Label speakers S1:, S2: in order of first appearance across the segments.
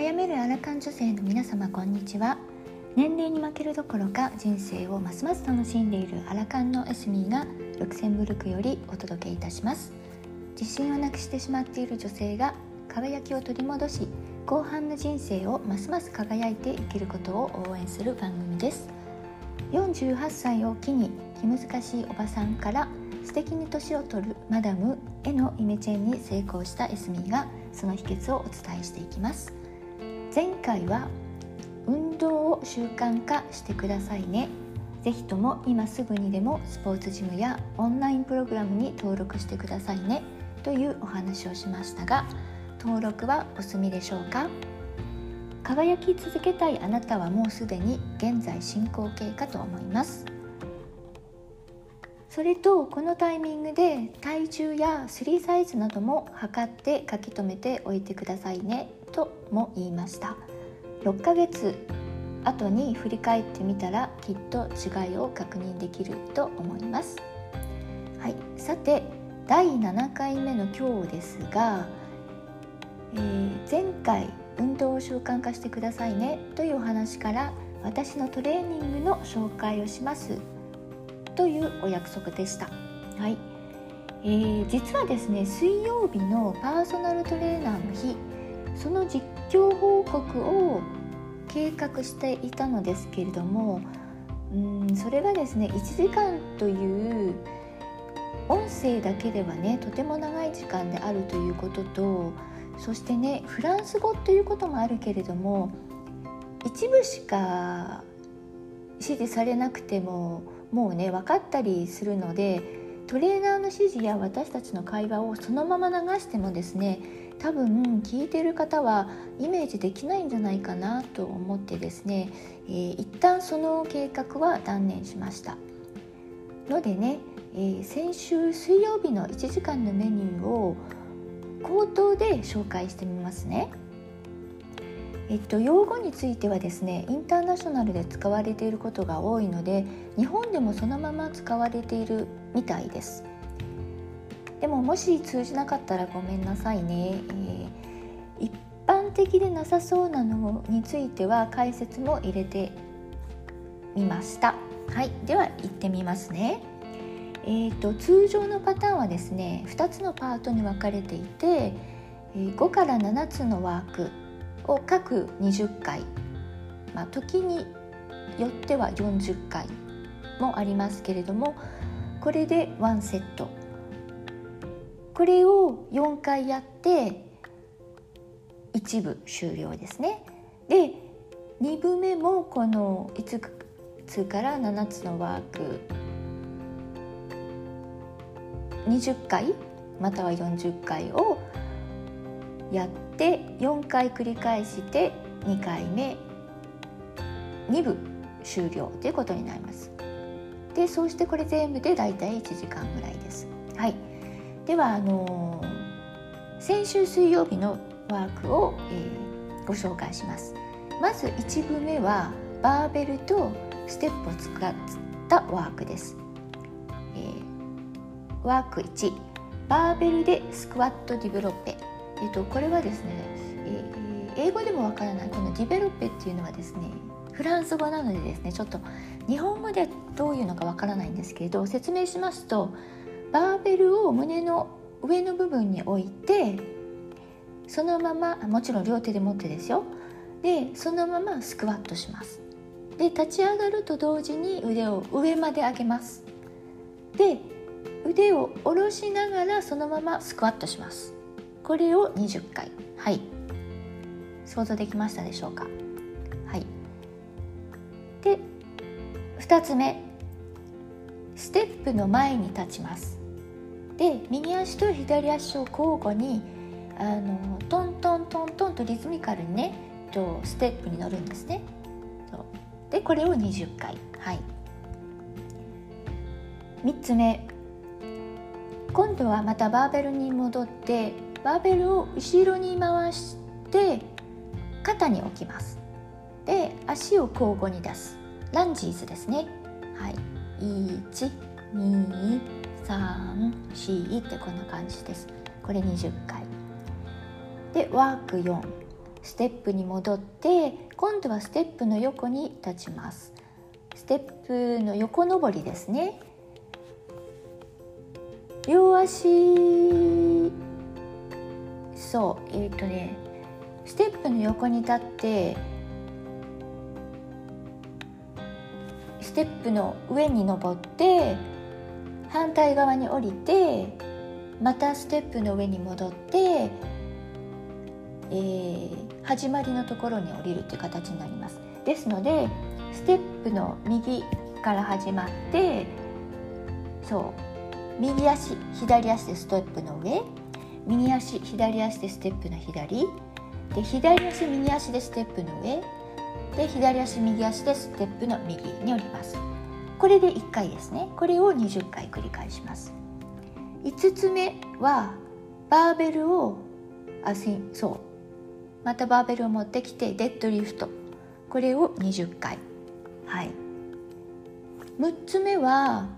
S1: 悩めるアラカン女性の皆様こんにちは。年齢に負けるどころか人生をますます楽しんでいるアラカンのエスミーがルクセンブルクよりお届けいたします。自信をなくしてしまっている女性が輝きを取り戻し後半の人生をますます輝いて生きることを応援する番組です。48歳を機に気難しいおばさんから素敵に年を取るマダムへのイメチェンに成功したエスミーがその秘訣をお伝えしていきます。前回は運動を習慣化してくださいね。ぜひとも今すぐにでもスポーツジムやオンラインプログラムに登録してくださいね。というお話をしましたが登録はお済みでしょうか？輝き続けたいあなたはもうすでに現在進行形かと思います。それとこのタイミングで体重やスリーサイズなども測って書き留めておいてくださいね。とも言いました。6ヶ月後に振り返ってみたらきっと違いを確認できると思います。はい。さて第7回目の今日ですが、えー、前回運動を習慣化してくださいねというお話から私のトレーニングの紹介をしますというお約束でした。はい、えー、実はですね水曜日のパーソナルトレーナーの日その実況報告を計画していたのですけれどもうんそれがですね1時間という音声だけではねとても長い時間であるということとそしてねフランス語ということもあるけれども一部しか指示されなくてももうね分かったりするのでトレーナーの指示や私たちの会話をそのまま流してもですね多分聞いてる方はイメージできないんじゃないかなと思ってですね、えー、一旦その計画は断念しましたのでね、えー、先週水曜日の1時間のメニューを口頭で紹介してみますね。えっと、用語についてはですねインターナショナルで使われていることが多いので日本でもそのまま使われているみたいですでももし通じなかったらごめんなさいね、えー、一般的でなさそうなのについては解説も入れてみました。はいでは行ってみますね。えーと、通常のパターンはですね2つのパートに分かれていて5から7つのワークを各20回、まあ、時によっては40回もありますけれどもこれで1セット。これを4回やって1部終了ですねで2部目もこの5つから7つのワーク20回または40回をやって4回繰り返して2回目2部終了ということになります。でそうしてこれ全部でだいたい1時間ぐらいです。ではあの、先週水曜日のワークを、えー、ご紹介します。まず1部目はバーベルとステップを使ったワークです。えー、ワーク1バーベルでスクワットディベロッペえっと、これはですね、えー、英語でもわからないこのディベロッペっていうのはですねフランス語なのでですねちょっと日本語でどういうのかわからないんですけれど説明しますとバーベルを胸の上の部分に置いてそのままもちろん両手で持ってですよ。でそのままスクワットします。で立ち上がると同時に腕を上まで上げます。で腕を下ろしながらそのままスクワットします。これを20回。はい。想像できましたでしょうか？はい。で2つ目。ステップの前に立ちます。で右足と左足を交互にあのトントントントンとリズミカルにねとステップに乗るんですね。でこれを20回。はい。3つ目。今度はまたバーベルに戻ってバーベルを後ろに回して肩に置きます。で足を交互に出す。ランジーズですね。はい。3C ってこんな感じです。これ20回。でワーク4ステップに戻って今度はステップの横に立ちます。ステップの横登りですね。両足そうえっ、ー、とねステップの横に立ってステップの上に登って反対側に降りてまたステップの上に戻って、えー、始まりのところに降りるという形になります。ですのでステップの右から始まってそう右足左足でステップの上右足左足でステップの左で左足右足でステップの上で左足右足でステップの右に降ります。これで1回ですね。これを20回繰り返します。5つ目はバーベルをあそう。またバーベルを持ってきてデッドリフト。これを20回。はい。6つ目は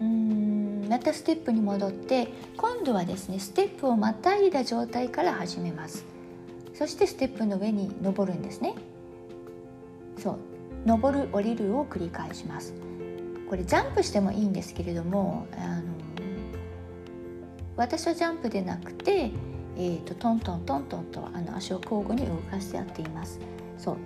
S1: うんまたステップに戻って今度はですねステップをまたいだ状態から始めます。そしてステップの上に登るんですね。そう。登る降りるを繰り返します。これジャンプしてもいいんですけれどもあの私はジャンプでなくて、えーと、トントントントンとあの足を交互に動かしてやっています。そう。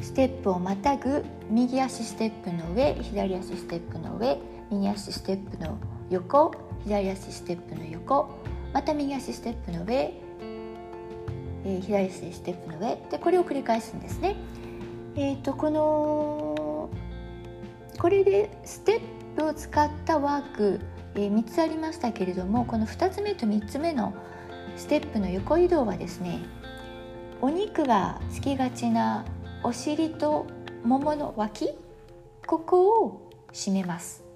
S1: ステップをまたぐ右足ステップの上左足ステップの上右足ステップの横左足ステップの横また右足ステップの上、えー、左足ステップの上。でこれを繰り返すんですね。えーと、このこれでステップを使ったワーク、えー、3つありましたけれどもこの2つ目と3つ目のステップの横移動はですねお肉がつきがちなお尻とももの脇ここを締めます。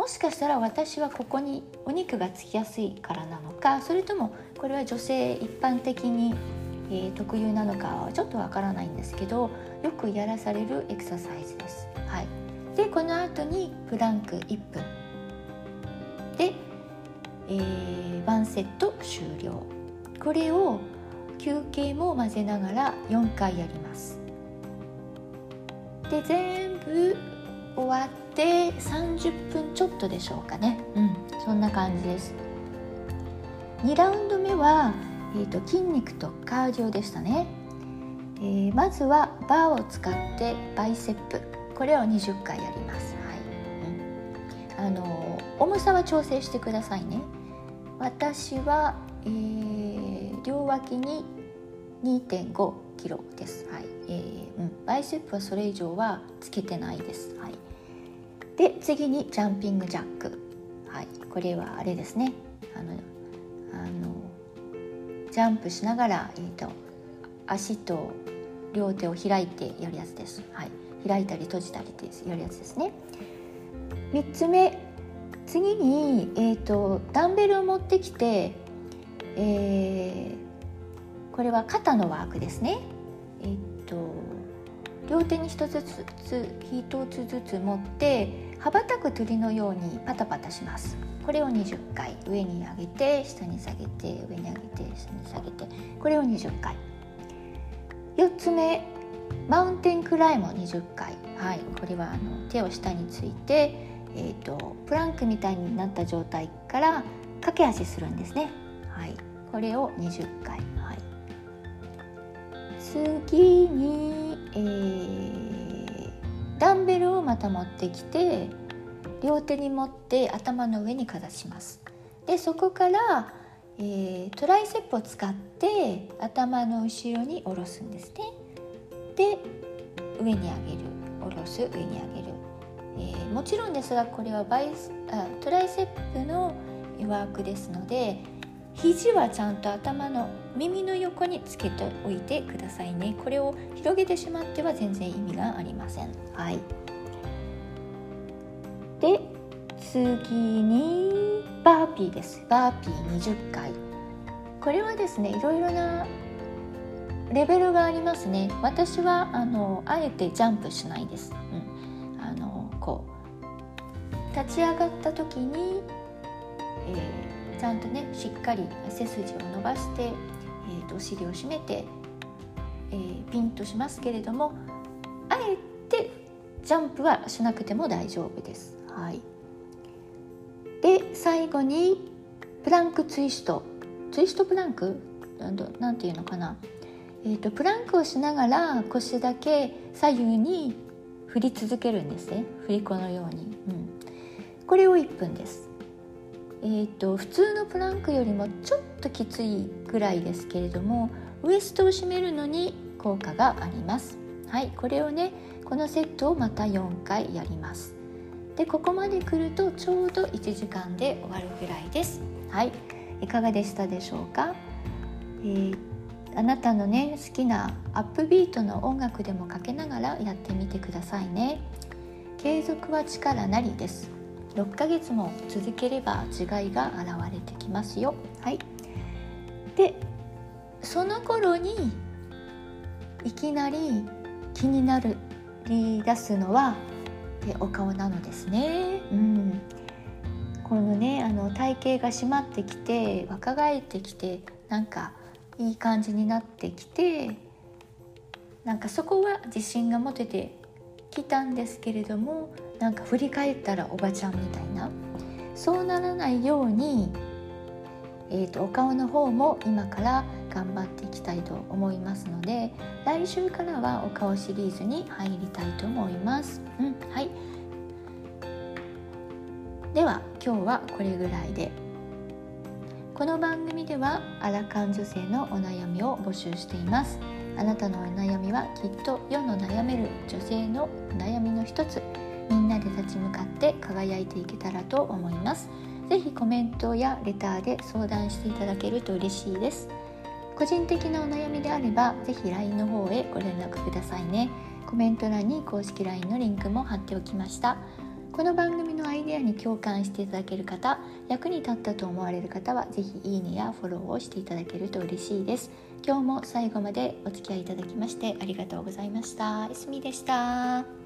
S1: もしかしたら私はここにお肉がつきやすいからなのかそれともこれは女性一般的にえー、特有なのかはちょっとわからないんですけどよくやらされるエクササイズです。はい、でこの後にプランク1分。で、えー、1セット終了。これを休憩も混ぜながら4回やります。で全部終わって30分ちょっとでしょうかね。うん。そんな感じです。2ラウンド目はえーと、筋肉とカーディオでしたね、えー、まずはバーを使ってバイセップ。これを20回やります、はい。うん、あの重さは調整してくださいね。私は、えー、両脇に2.5キロです、はい。えーうん、バイセップはそれ以上はつけてないです、はい、で次にジャンピングジャック、はい、これはあれですね。あのあのジャンプしながら、えーと、足と両手を開いてやるやつです、はい、開いたり閉じたりってやるやつですね。3つ目次に、えーと、ダンベルを持ってきて、えー、これは肩のワークですね。えっ、ー、と両手に1つずつ1つずつ持って羽ばたく鳥のようにパタパタします。これを20回上に上げて下に下げて上に上げて下に下げてこれを20回4つ目マウンテンクライも20回。はいこれはあの手を下について、えーと、プランクみたいになった状態から駆け足するんですね。はいこれを20回。はい。次に、えー、ダンベルをまた持ってきて両手に持って頭の上にかざします。でそこから、えー、トライセップを使って頭の後ろに下ろすんですね。で上に上げる。下ろす。上に上げる、えー、もちろんですがこれは bice あ tricep のワークですので肘はちゃんと頭の耳の横につけておいてくださいね。これを広げてしまっては全然意味がありません。はい。次にバーピーです。バーピー20回。これはですねいろいろなレベルがありますね。私はあのあえてジャンプしないです、うん、あのこう立ち上がった時に、えー、ちゃんとねしっかり背筋を伸ばして、えーと、お尻を締めて、えー、ピンとしますけれどもあえてジャンプはしなくても大丈夫です。はい、で最後にプランクツイスト。ツイストプランク？なんていうのかな、えーと、プランクをしながら腰だけ左右に振り続けるんですね。振り子のように、うん、これを1分です。えーと、普通のプランクよりもちょっときついぐらいですけれどもウエストを締めるのに効果があります。はいこれをねこのセットをまた4回やります。でここまで来るとちょうど1時間で終わるぐらいです。はい。いかがでしたでしょうか、えー、あなたのね好きなアップビートの音楽でもかけながらやってみてくださいね。継続は力なりです。6ヶ月も続ければ違いが現れてきますよ。はい。でその頃にいきなり気になるり出すのはお顔なのですね。うん、このねあの体型が締まってきて若返ってきてなんかいい感じになってきてなんかそこは自信が持ててきたんですけれどもなんか振り返ったらおばちゃんみたいな。そうならないように、えーと、お顔の方も今から頑張っていきたいと思いますので来週からはお顔シリーズに入りたいと思います。うん、はい。では今日はこれぐらいで。この番組ではアラカン女性のお悩みを募集しています。あなたのお悩みはきっと世の悩める女性のお悩みの一つ。みんなで立ち向かって輝いていけたらと思います。是非コメントやレターで相談していただけると嬉しいです。個人的なお悩みであれば是非 LINE の方へご連絡くださいね。コメント欄に公式 LINE のリンクも貼っておきました。この番組のアイデアに共感していただける方役に立ったと思われる方は是非いいねやフォローをしていただけると嬉しいです。今日も最後までお付き合いいただきましてありがとうございました。いすみでした。